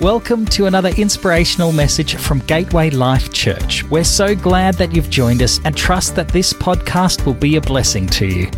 Welcome to another inspirational message from Gateway Life Church. We're so glad that you've joined us and trust that this podcast will be a blessing to you.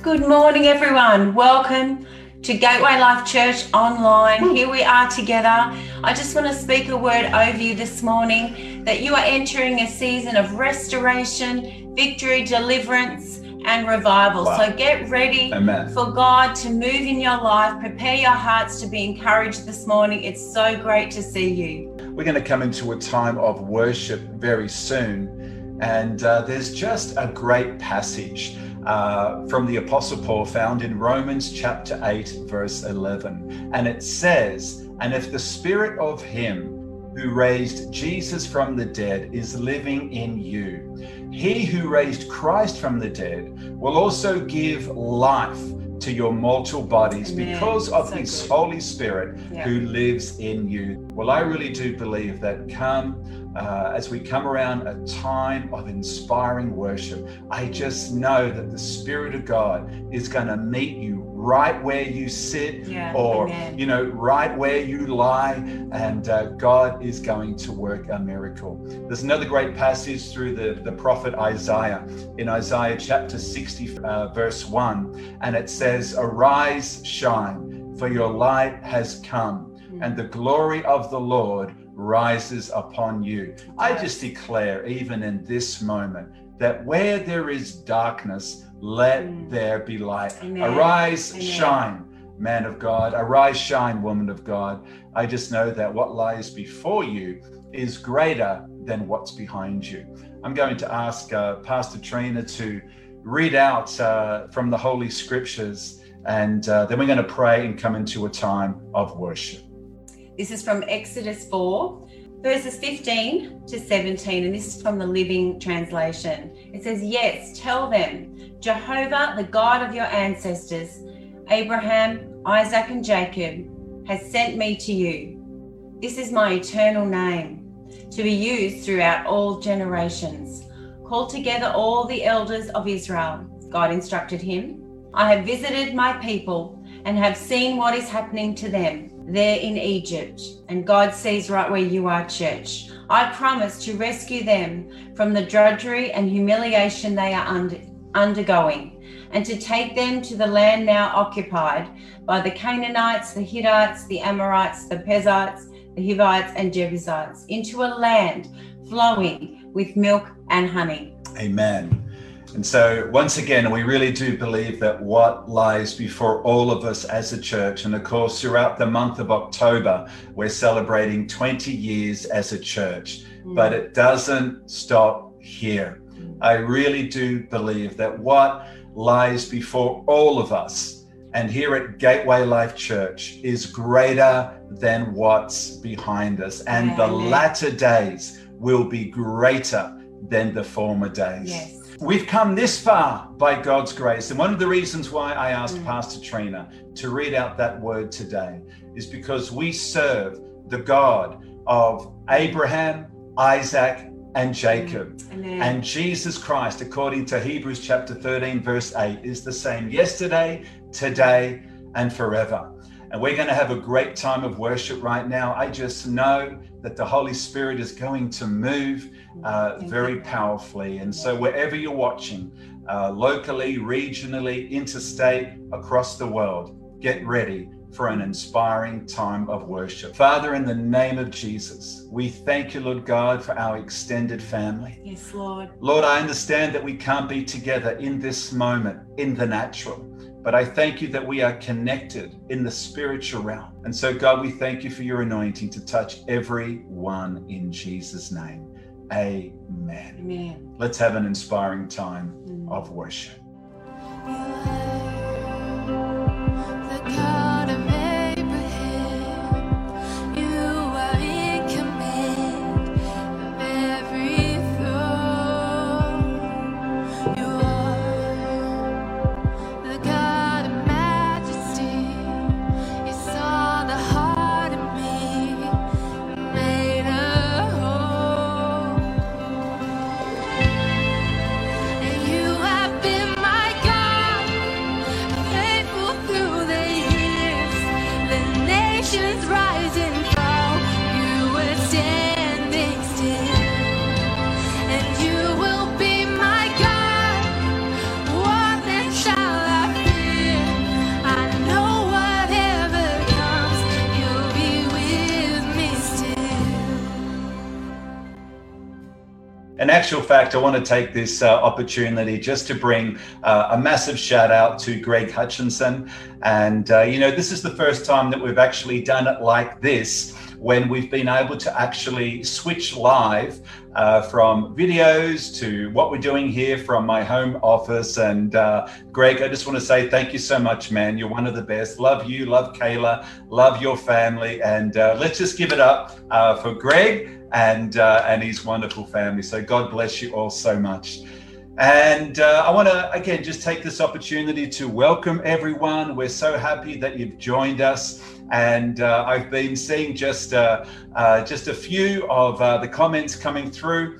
Good morning, everyone. Welcome to Gateway Life Church online. Here we are together. I just want to speak a word over you this morning that you are entering a season of restoration, victory, deliverance, and revival. Wow. So get ready Amen. for God to move in your life. Prepare your hearts to be encouraged this morning. It's so great to see you. We're going to come into a time of worship very soon. And uh, there's just a great passage uh, from the Apostle Paul found in Romans chapter 8, verse 11. And it says, And if the spirit of him who raised Jesus from the dead is living in you, he who raised Christ from the dead will also give life to your mortal bodies Amen. because of So his good. Holy Spirit Yeah. who lives in you. Well, I really do believe that come uh, as we come around a time of inspiring worship, I just know that the Spirit of God is going to meet you right where you sit Yeah, or, amen. you know, right where you lie, and uh, God is going to work a miracle. There's another great passage through the, the prophet Isaiah in Isaiah chapter 60, uh, verse 1, and it says, Arise, shine, for your light has come, and the glory of the Lord rises upon you. I just declare, even in this moment, that where there is darkness, let Mm. there be light. Amen. Arise, Amen. shine, man of God. Arise, shine, woman of God. I just know that what lies before you is greater than what's behind you. I'm going to ask uh, Pastor Trina to read out uh, from the Holy Scriptures, and uh, then we're going to pray and come into a time of worship. This is from Exodus 4, verses 15 to 17, and this is from the Living Translation. It says, Yes, tell them, Jehovah, the God of your ancestors, Abraham, Isaac, and Jacob, has sent me to you. This is my eternal name, to be used throughout all generations. Call together all the elders of Israel. God instructed him. I have visited my people and have seen what is happening to them there in Egypt. And God sees right where you are, church. I promise to rescue them from the drudgery and humiliation they are under, undergoing and to take them to the land now occupied by the Canaanites, the Hittites, the Amorites, the Perizzites, the Hivites, and Jebusites into a land flowing with milk and honey. Amen. And so, once again, we really do believe that what lies before all of us as a church, and of course, throughout the month of October, we're celebrating 20 years as a church, mm. but it doesn't stop here. I really do believe that what lies before all of us, and here at Gateway Life Church, is greater than what's behind us. And the latter days will be greater than the former days. Yes. We've come this far by God's grace. And one of the reasons why I asked Mm. Pastor Trina to read out that word today is because we serve the God of Abraham, Isaac, and Jacob. Amen. And Jesus Christ, according to Hebrews chapter 13, verse 8, is the same yesterday, today, and forever. And we're going to have a great time of worship right now. I just know that the Holy Spirit is going to move uh, very powerfully. And so, wherever you're watching, uh, locally, regionally, interstate, across the world, get ready for an inspiring time of worship. Father, in the name of Jesus, we thank you, Lord God, for our extended family. yes, Lord. Lord, I understand that we can't be together in this moment in the natural, but I thank you that we are connected in the spiritual realm. And so, God, we thank you for your anointing to touch everyone in Jesus' name. Amen. Amen. Let's have an inspiring time Mm. of worship. Actual fact, I want to take this uh, opportunity just to bring uh, a massive shout out to Greg Hutchinson. And, uh, you know, this is the first time that we've actually done it like this when we've been able to actually switch live uh, from videos to what we're doing here from my home office. And uh, Greg, I just want to say thank you so much, man. You're one of the best. Love you, love Kayla, love your family. And uh, let's just give it up uh, for Greg and uh, and his wonderful family. So God bless you all so much. And uh, I want to again just take this opportunity to welcome everyone. We're so happy that you've joined us, and uh, I've been seeing just uh, uh, just a few of uh, the comments coming through.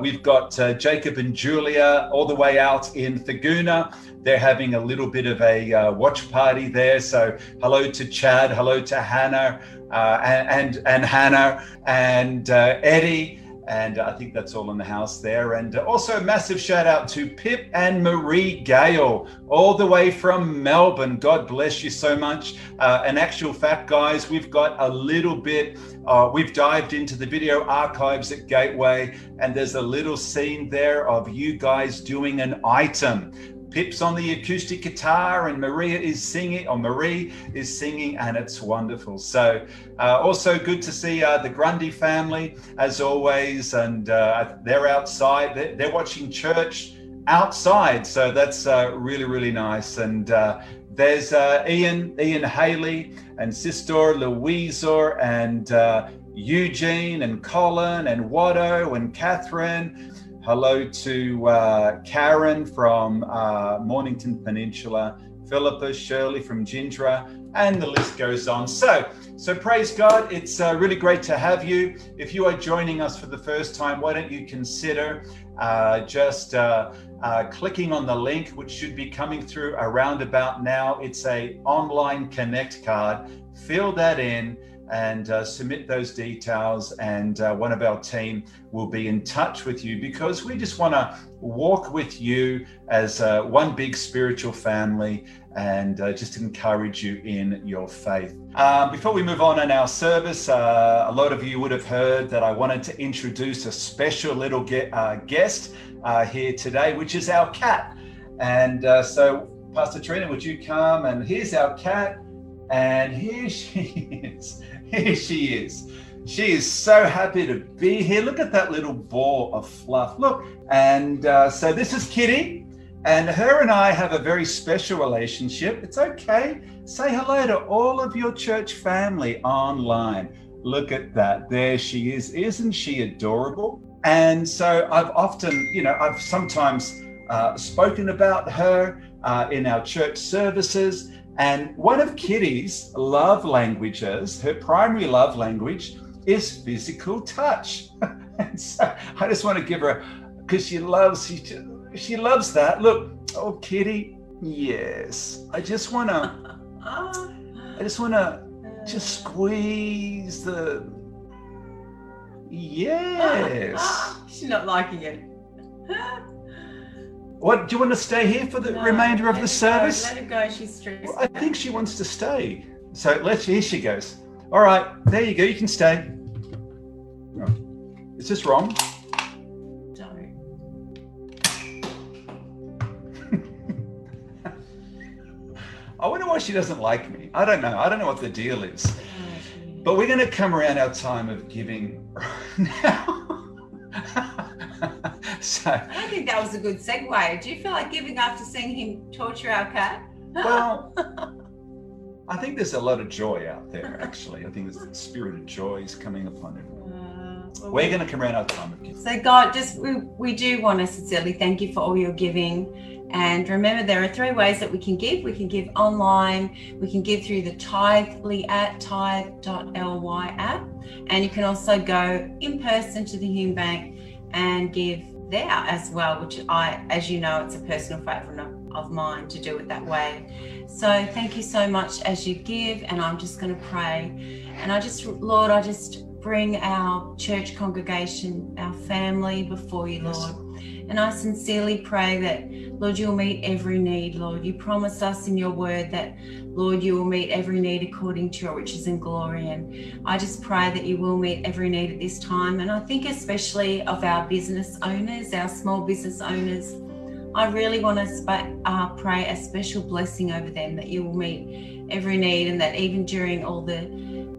We've got Jacob and Julia all the way out in Thurgoona. They're having a little bit of a uh, watch party there. So hello to Chad, hello to Hannah, uh, and, and and Hannah and uh, Eddie, and I think that's all in the house there. And also a massive shout out to Pip and Marie Gale, all the way from Melbourne. God bless you so much. Uh, in actual fact, guys, we've got a little bit. Uh, we've dived into the video archives at Gateway, and there's a little scene there of you guys doing an item. Pip's on the acoustic guitar and Maria is singing, or Marie is singing, and it's wonderful. So, uh, also good to see uh, the Grundy family as always, and uh, they're outside. They're, they're, watching church outside, so that's uh, really really nice. And uh, there's uh, Ian, Ian Haley, and Sister Louisa, and Eugene, and Colin, and Watto, and Catherine. Hello to uh, Karen from uh, Mornington Peninsula, Philippa, Shirley from Jindera, and the list goes on. So, so praise God. It's uh, really great to have you. If you are joining us for the first time, why don't you consider uh, just uh, uh, clicking on the link, which should be coming through around about now. It's a online connect card. Fill that in and uh, submit those details and uh, one of our team will be in touch with you because we just want to walk with you as uh, one big spiritual family and uh, just encourage you in your faith. Um, before we move on in our service uh, a lot of you would have heard that i wanted to introduce a special little uh, guest here today which is our cat. And so pastor trina would you come? And here's our cat and here she is here she is. She is so happy to be here. Look at that little ball of fluff. Look. And uh, so this is Kitty, and her and I have a very special relationship. It's okay. Say hello to all of your church family online. Look at that. There she is. Isn't she adorable? And so I've often, you know, I've sometimes uh, spoken about her uh, in our church services. And one of Kitty's love languages, her primary love language, is physical touch. and so I just want to give her, because she loves, she, she loves that. Look, oh, Kitty, yes. I just want to, I just want to just squeeze the, yes. She's not liking it. What do you want to stay here for the No, remainder of the her go, service? Let her go. She's stressed. Well, I think she wants to stay. So let's. Here she goes. All right, there you go. You can stay. Is this wrong? Don't. I wonder why she doesn't like me. I don't know. I don't know what the deal is. But we're going to come around our time of giving now. so, I think that was a good segue. Do you feel like giving after seeing him torture our cat? well, I think there's a lot of joy out there. Actually, I think there's the spirit of joy is coming upon everyone. Uh, well, We're going to come around our time of giving. So, God, just we, we do want to sincerely thank you for all your giving. And remember, there are three ways that we can give. We can give online, we can give through the Tithely at tithe.ly app, and you can also go in person to the Hume Bank and give there as well, which I, as you know, it's a personal favourite. of mine to do it that way. So thank you so much as you give, and I'm just going to pray. And I just, Lord, I just bring our church congregation, our family before you. Lord. And I sincerely pray that, Lord, you'll meet every need, Lord. You promise us in your word that, Lord, you will meet every need according to your riches and glory. And I just pray that you will meet every need at this time. And I think, especially of our business owners, our small business owners, I really want to sp- uh, pray a special blessing over them that you will meet every need and that even during all the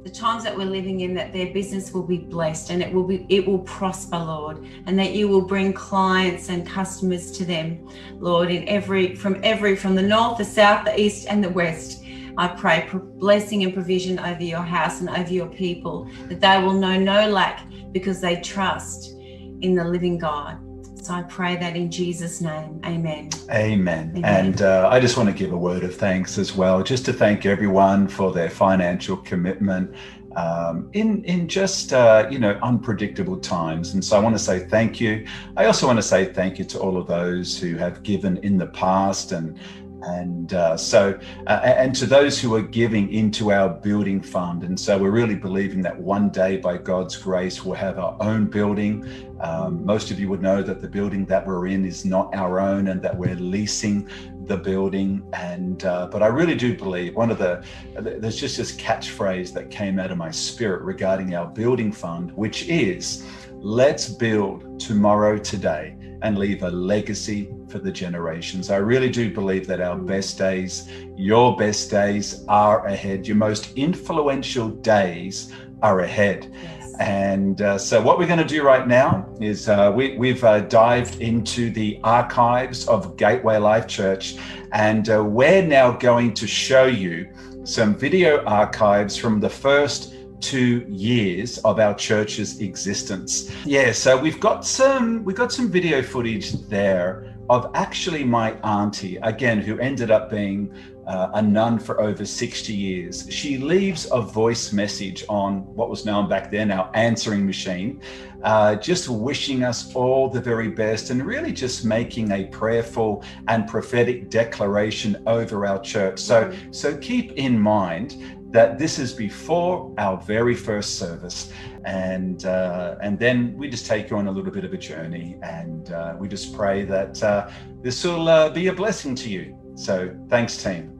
the times that we're living in that their business will be blessed and it will be it will prosper lord and that you will bring clients and customers to them lord in every from every from the north the south the east and the west I pray blessing and provision over your house and over your people, that they will know no lack because they trust in the living God. So I pray that in Jesus' name. Amen. Amen. Amen. And uh, I just want to give a word of thanks as well, just to thank everyone for their financial commitment um, in in just uh, you know unpredictable times. And so I want to say thank you. I also want to say thank you to all of those who have given in the past and. And uh, so, uh, and to those who are giving into our building fund. And so, we're really believing that one day, by God's grace, we'll have our own building. Um, most of you would know that the building that we're in is not our own and that we're leasing the building. And uh, but I really do believe one of the there's just this catchphrase that came out of my spirit regarding our building fund, which is let's build tomorrow today and leave a legacy for the generations. I really do believe that our best days, your best days are ahead. Your most influential days are ahead. Yes. And uh, so, what we're going to do right now is uh, we, we've uh, dived into the archives of Gateway Life Church, and uh, we're now going to show you some video archives from the first two years of our church's existence. Yeah, so we've got some we've got some video footage there of actually my auntie again, who ended up being uh, a nun for over 60 years. She leaves a voice message on what was known back then our answering machine, uh, just wishing us all the very best and really just making a prayerful and prophetic declaration over our church. So, so keep in mind that this is before our very first service, and uh, and then we just take you on a little bit of a journey, and uh, we just pray that uh, this will uh, be a blessing to you. So, thanks, team.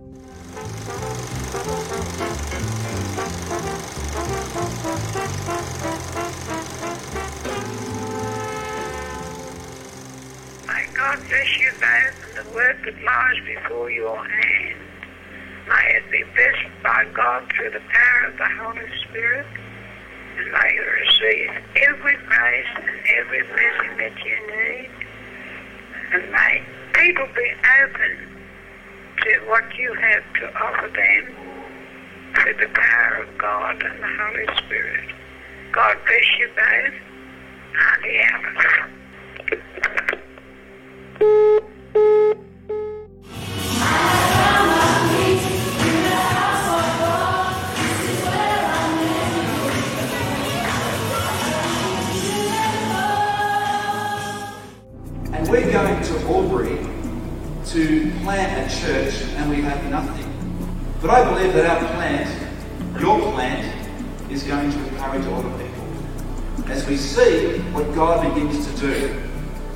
God bless you and the work that lies before your hand. May it be blessed by God through the power of the Holy Spirit. And may you receive every grace and every blessing that you need. And may people be open to what you have to offer them through the power of God and the Holy Spirit. God bless you both. Auntie Alice.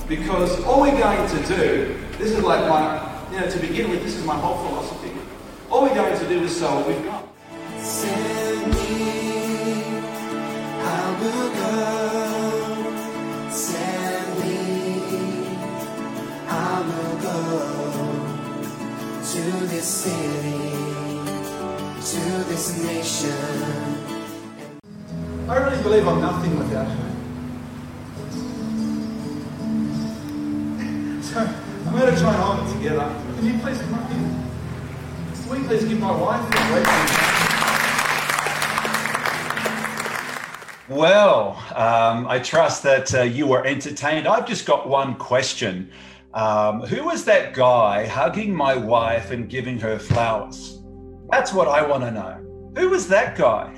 Because all we're going to do, this is like my, you know, to begin with, this is my whole philosophy. All we're going to do is sell what we've got. Send me, I will go. Send me, I will go to this city, to this nation. I really believe I'm nothing without her. Can you please come up here? Will you please give my wife a great Well, um, I trust that uh, you were entertained. I've just got one question. Um, who was that guy hugging my wife and giving her flowers? That's what I want to know. Who was that guy?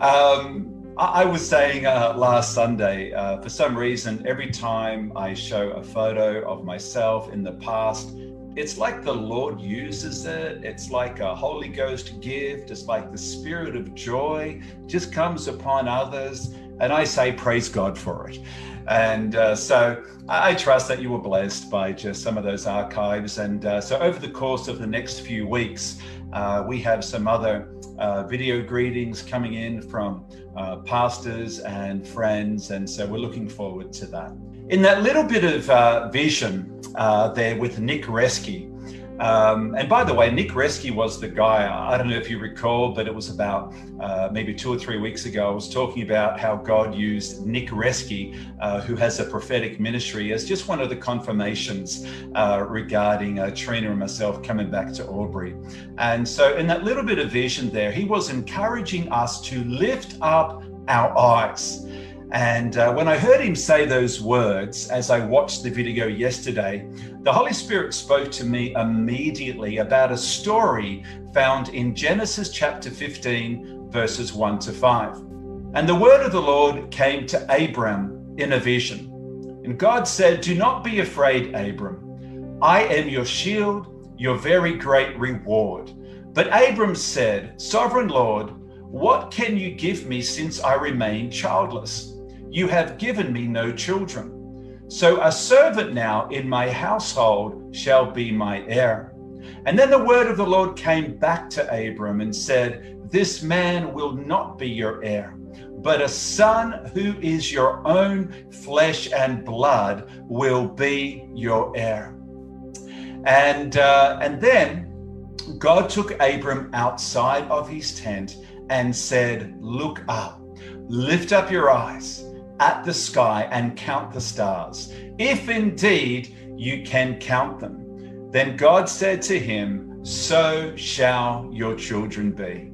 um, I was saying uh, last Sunday, uh, for some reason, every time I show a photo of myself in the past, it's like the Lord uses it. It's like a Holy Ghost gift. It's like the spirit of joy just comes upon others. And I say, praise God for it. And uh, so I trust that you were blessed by just some of those archives. And uh, so over the course of the next few weeks, uh, we have some other uh, video greetings coming in from uh, pastors and friends. And so we're looking forward to that. In that little bit of uh, vision there with Nick Reski, um, and by the way, Nick Reski was the guy, I don't know if you recall, but it was about uh, maybe two or three weeks ago. I was talking about how God used Nick Reski, uh, who has a prophetic ministry, as just one of the confirmations uh, regarding uh, Trina and myself coming back to Albury. And so, in that little bit of vision there, he was encouraging us to lift up our eyes. And uh, when I heard him say those words as I watched the video yesterday, the Holy Spirit spoke to me immediately about a story found in Genesis chapter 15, verses 1 to 5. And the word of the Lord came to Abram in a vision. And God said, Do not be afraid, Abram. I am your shield, your very great reward. But Abram said, Sovereign Lord, what can you give me since I remain childless? You have given me no children. So a servant now in my household shall be my heir. And then the word of the Lord came back to Abram and said, This man will not be your heir, but a son who is your own flesh and blood will be your heir. And uh, and then God took Abram outside of his tent and said, Look up, lift up your eyes at the sky and count the stars, if indeed you can count them. Then God said to him, So shall your children be.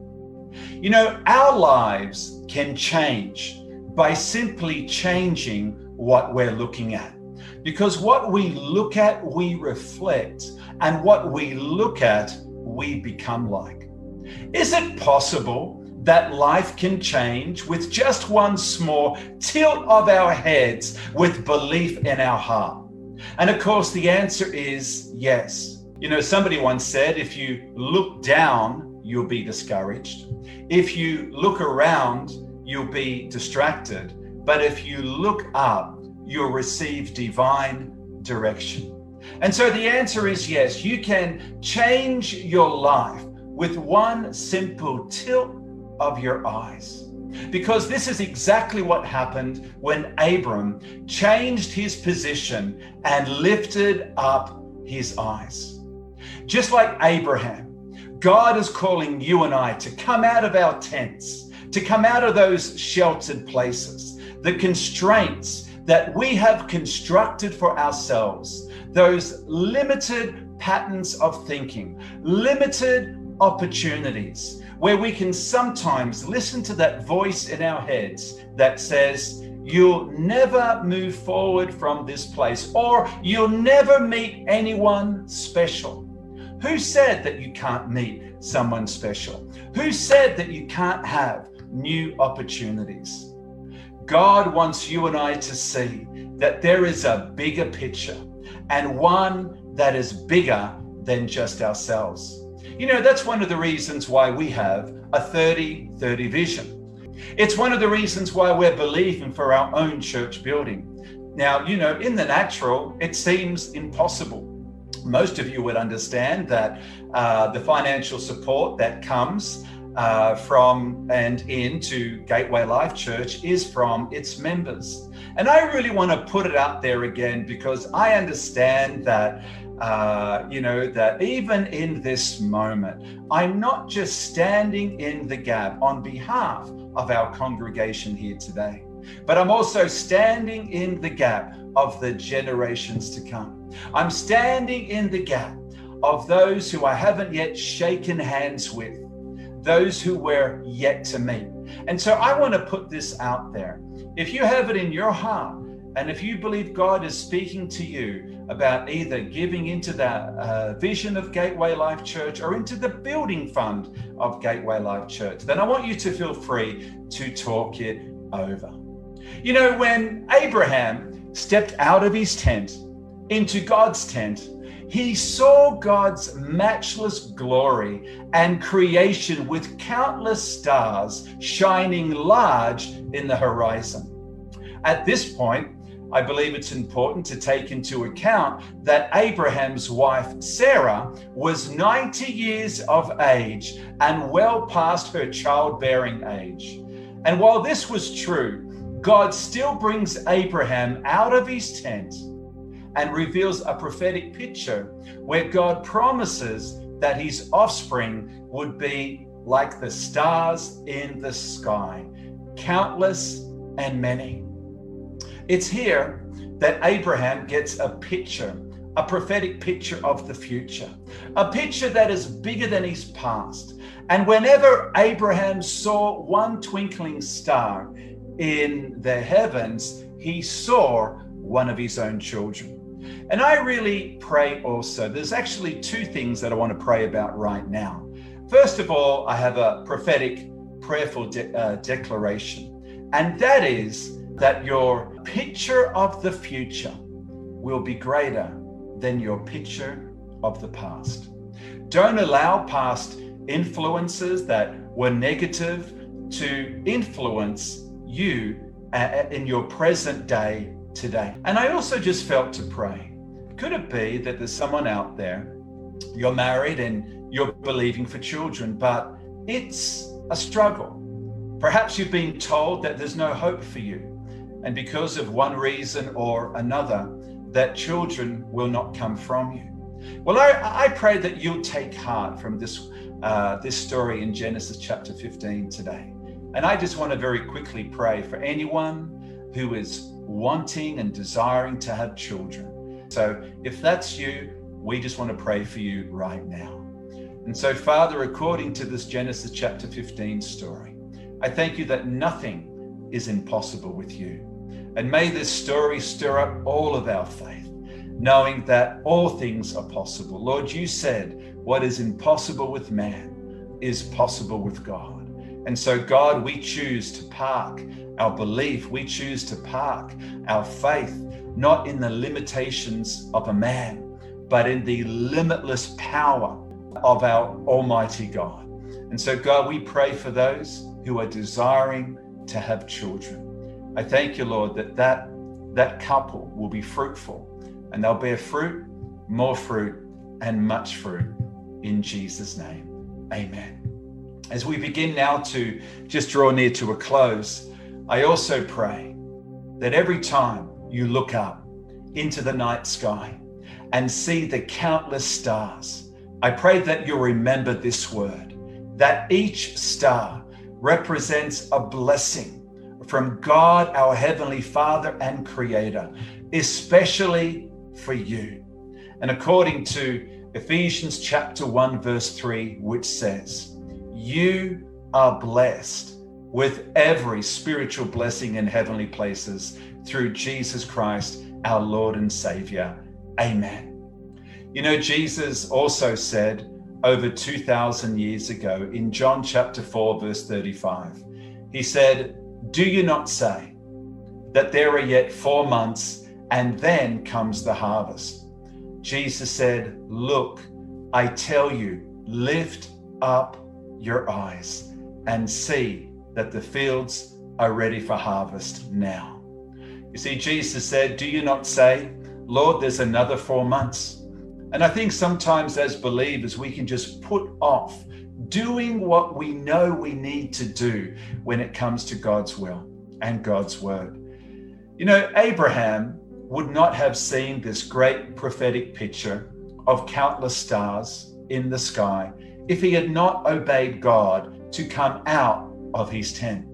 You know, our lives can change by simply changing what we're looking at. Because what we look at, we reflect, and what we look at, we become like. Is it possible that life can change with just one small tilt of our heads with belief in our heart? And of course, the answer is yes. You know, somebody once said if you look down, you'll be discouraged. If you look around, you'll be distracted. But if you look up, you'll receive divine direction. And so the answer is yes, you can change your life with one simple tilt of your eyes. Because this is exactly what happened when Abram changed his position and lifted up his eyes. Just like Abraham, God is calling you and I to come out of our tents, to come out of those sheltered places, the constraints that we have constructed for ourselves, those limited patterns of thinking, limited opportunities where we can sometimes listen to that voice in our heads that says, You'll never move forward from this place, or you'll never meet anyone special. Who said that you can't meet someone special? Who said that you can't have new opportunities? God wants you and I to see that there is a bigger picture and one that is bigger than just ourselves. You know, that's one of the reasons why we have a 30 30 vision. It's one of the reasons why we're believing for our own church building. Now, you know, in the natural, it seems impossible. Most of you would understand that uh, the financial support that comes uh, from and into Gateway Life Church is from its members. And I really want to put it out there again because I understand that uh, you know, that even in this moment, I'm not just standing in the gap on behalf of our congregation here today, but I'm also standing in the gap of the generations to come. I'm standing in the gap of those who I haven't yet shaken hands with, those who we're yet to meet. And so I want to put this out there. If you have it in your heart, and if you believe God is speaking to you about either giving into the uh, vision of Gateway Life Church or into the building fund of Gateway Life Church, then I want you to feel free to talk it over. You know, when Abraham stepped out of his tent into God's tent, he saw God's matchless glory and creation with countless stars shining large in the horizon. At this point, I believe it's important to take into account that Abraham's wife Sarah was 90 years of age and well past her childbearing age. And while this was true, God still brings Abraham out of his tent and reveals a prophetic picture where God promises that his offspring would be like the stars in the sky, countless and many. It's here that Abraham gets a picture, a prophetic picture of the future, a picture that is bigger than his past. And whenever Abraham saw one twinkling star in the heavens, he saw one of his own children. And I really pray also, there's actually two things that I want to pray about right now. First of all, I have a prophetic, prayerful de- uh, declaration, and that is that your picture of the future will be greater than your picture of the past. Don't allow past influences that were negative to influence you uh, in your present day today. And I also just felt to pray. Could it be that there's someone out there, you're married and you're believing for children, but it's a struggle? Perhaps you've been told that there's no hope for you. And because of one reason or another, that children will not come from you. Well, I, I pray that you'll take heart from this, uh, this story in Genesis chapter 15 today. And I just want to very quickly pray for anyone who is wanting and desiring to have children. So if that's you, we just want to pray for you right now. And so, Father, according to this Genesis chapter 15 story, I thank you that nothing is impossible with you. And may this story stir up all of our faith, knowing that all things are possible. Lord, you said what is impossible with man is possible with God. And so, God, we choose to park our belief, we choose to park our faith not in the limitations of a man, but in the limitless power of our Almighty God. And so, God, we pray for those who are desiring to have children. I thank you, Lord, that that, that couple will be fruitful and they'll bear fruit, more fruit, and much fruit in Jesus' name. Amen. As we begin now to just draw near to a close, I also pray that every time you look up into the night sky and see the countless stars, I pray that you'll remember this word that each star represents a blessing from God, our Heavenly Father and Creator, especially for you. And according to Ephesians chapter 1, verse 3, which says, You are blessed with every spiritual blessing in heavenly places through Jesus Christ, our Lord and Savior. Amen. You know, Jesus also said over 2,000 years ago in John chapter 4, verse 35, He said, Do you not say that there are yet four months and then comes the harvest? Jesus said, Look, I tell you, lift up your eyes and see that the fields are ready for harvest now. You see, Jesus said, Do you not say, Lord, there's another four months? And I think sometimes as believers, we can just put off doing what we know we need to do when it comes to God's will and God's word. You know, Abraham would not have seen this great prophetic picture of countless stars in the sky if he had not obeyed God to come out of his tent.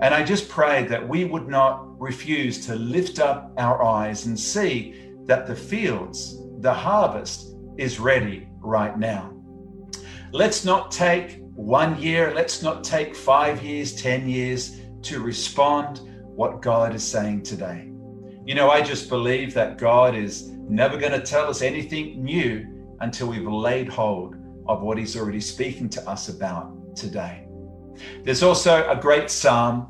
And I just pray that we would not refuse to lift up our eyes and see that the fields, the harvest is ready right now. Let's not take one year, let's not take five years, 10 years to respond what God is saying today. You know, I just believe that God is never going to tell us anything new until we've laid hold of what He's already speaking to us about today. There's also a great psalm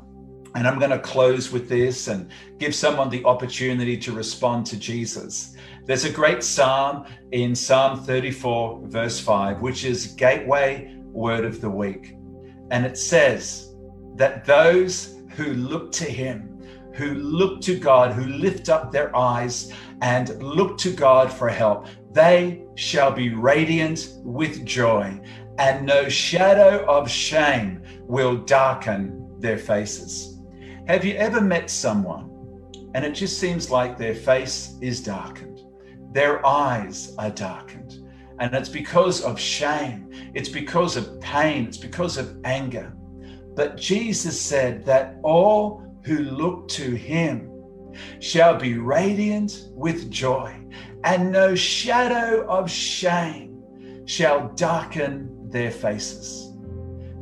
And I'm going to close with this and give someone the opportunity to respond to Jesus. There's a great psalm in Psalm 34, verse 5, which is Gateway Word of the Week. And it says that those who look to Him, who look to God, who lift up their eyes and look to God for help, they shall be radiant with joy, and no shadow of shame will darken their faces. Have you ever met someone and it just seems like their face is darkened? Their eyes are darkened. And it's because of shame, it's because of pain, it's because of anger. But Jesus said that all who look to him shall be radiant with joy, and no shadow of shame shall darken their faces.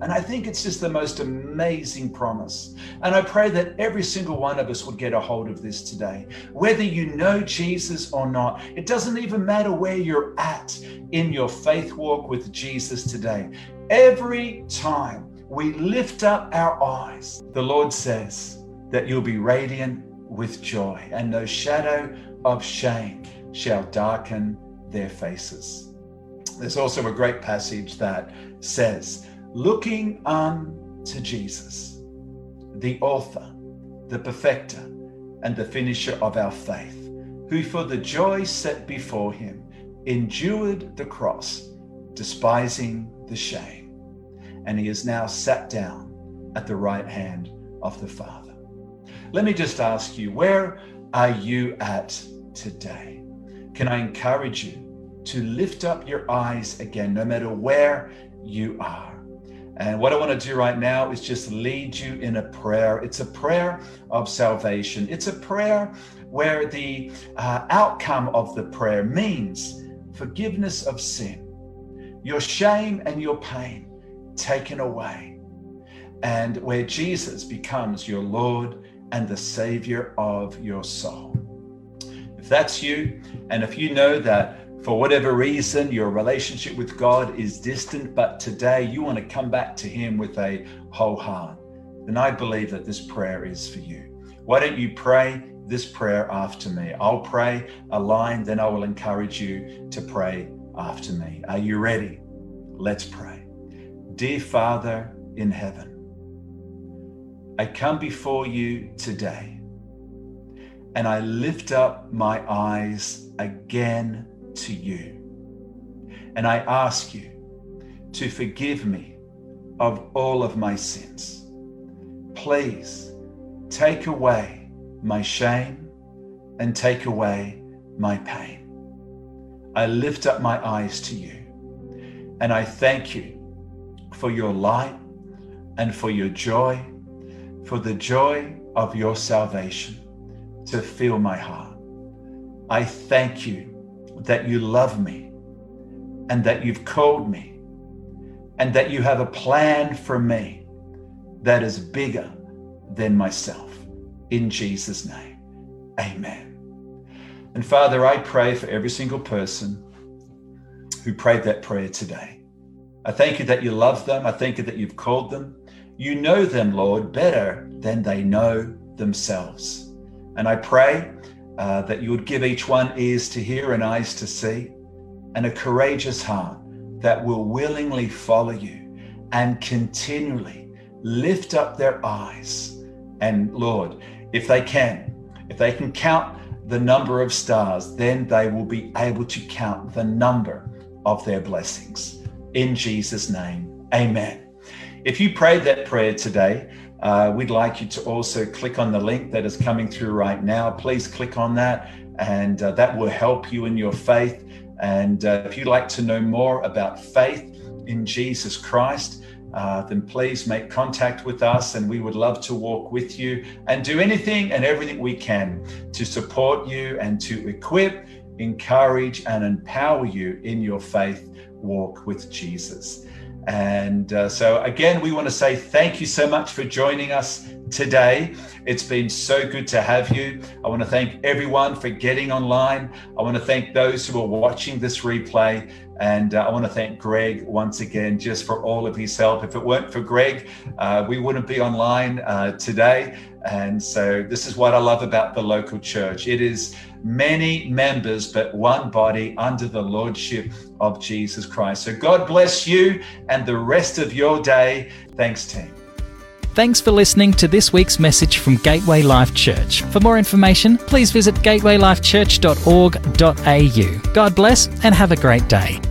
And I think it's just the most amazing promise. And I pray that every single one of us would get a hold of this today. Whether you know Jesus or not, it doesn't even matter where you're at in your faith walk with Jesus today. Every time we lift up our eyes, the Lord says that you'll be radiant with joy, and no shadow of shame shall darken their faces. There's also a great passage that says, looking unto Jesus, the author, the perfecter, and the finisher of our faith, who for the joy set before him endured the cross, despising the shame. And he is now sat down at the right hand of the Father. Let me just ask you, where are you at today? Can I encourage you to lift up your eyes again, no matter where you are? And what I want to do right now is just lead you in a prayer. It's a prayer of salvation. It's a prayer where the uh, outcome of the prayer means forgiveness of sin, your shame and your pain taken away, and where Jesus becomes your Lord and the Savior of your soul. If that's you, and if you know that for whatever reason, your relationship with God is distant, but today you want to come back to Him with a whole heart, then I believe that this prayer is for you. Why don't you pray this prayer after me? I'll pray a line, then I will encourage you to pray after me. Are you ready? Let's pray. Dear Father in heaven, I come before you today and I lift up my eyes again to you. And I ask you to forgive me of all of my sins. Please take away my shame and take away my pain. I lift up my eyes to you and I thank you for your light and for your joy, for the joy of your salvation to fill my heart. I thank you that you love me and that you've called me and that you have a plan for me that is bigger than myself. In Jesus' name, amen. And Father, I pray for every single person who prayed that prayer today. I thank you that you love them. I thank you that you've called them. You know them, Lord, better than they know themselves. And I pray uh, that you would give each one ears to hear and eyes to see, and a courageous heart that will willingly follow you and continually lift up their eyes. And Lord, if they can, if they can count the number of stars, then they will be able to count the number of their blessings. In Jesus' name, amen. If you prayed that prayer today, uh, we'd like you to also click on the link that is coming through right now. Please click on that, and uh, that will help you in your faith. And uh, if you'd like to know more about faith in Jesus Christ, uh, then please make contact with us, and we would love to walk with you and do anything and everything we can to support you and to equip, encourage, and empower you in your faith walk with Jesus. And uh, so, again, we want to say thank you so much for joining us today. It's been so good to have you. I want to thank everyone for getting online. I want to thank those who are watching this replay. And uh, I want to thank Greg once again just for all of his help. If it weren't for Greg, uh, we wouldn't be online uh, today. And so, this is what I love about the local church it is many members, but one body under the lordship of Jesus Christ. So, God bless you and the rest of your day. Thanks, team. Thanks for listening to this week's message from Gateway Life Church. For more information, please visit gatewaylifechurch.org.au. God bless and have a great day.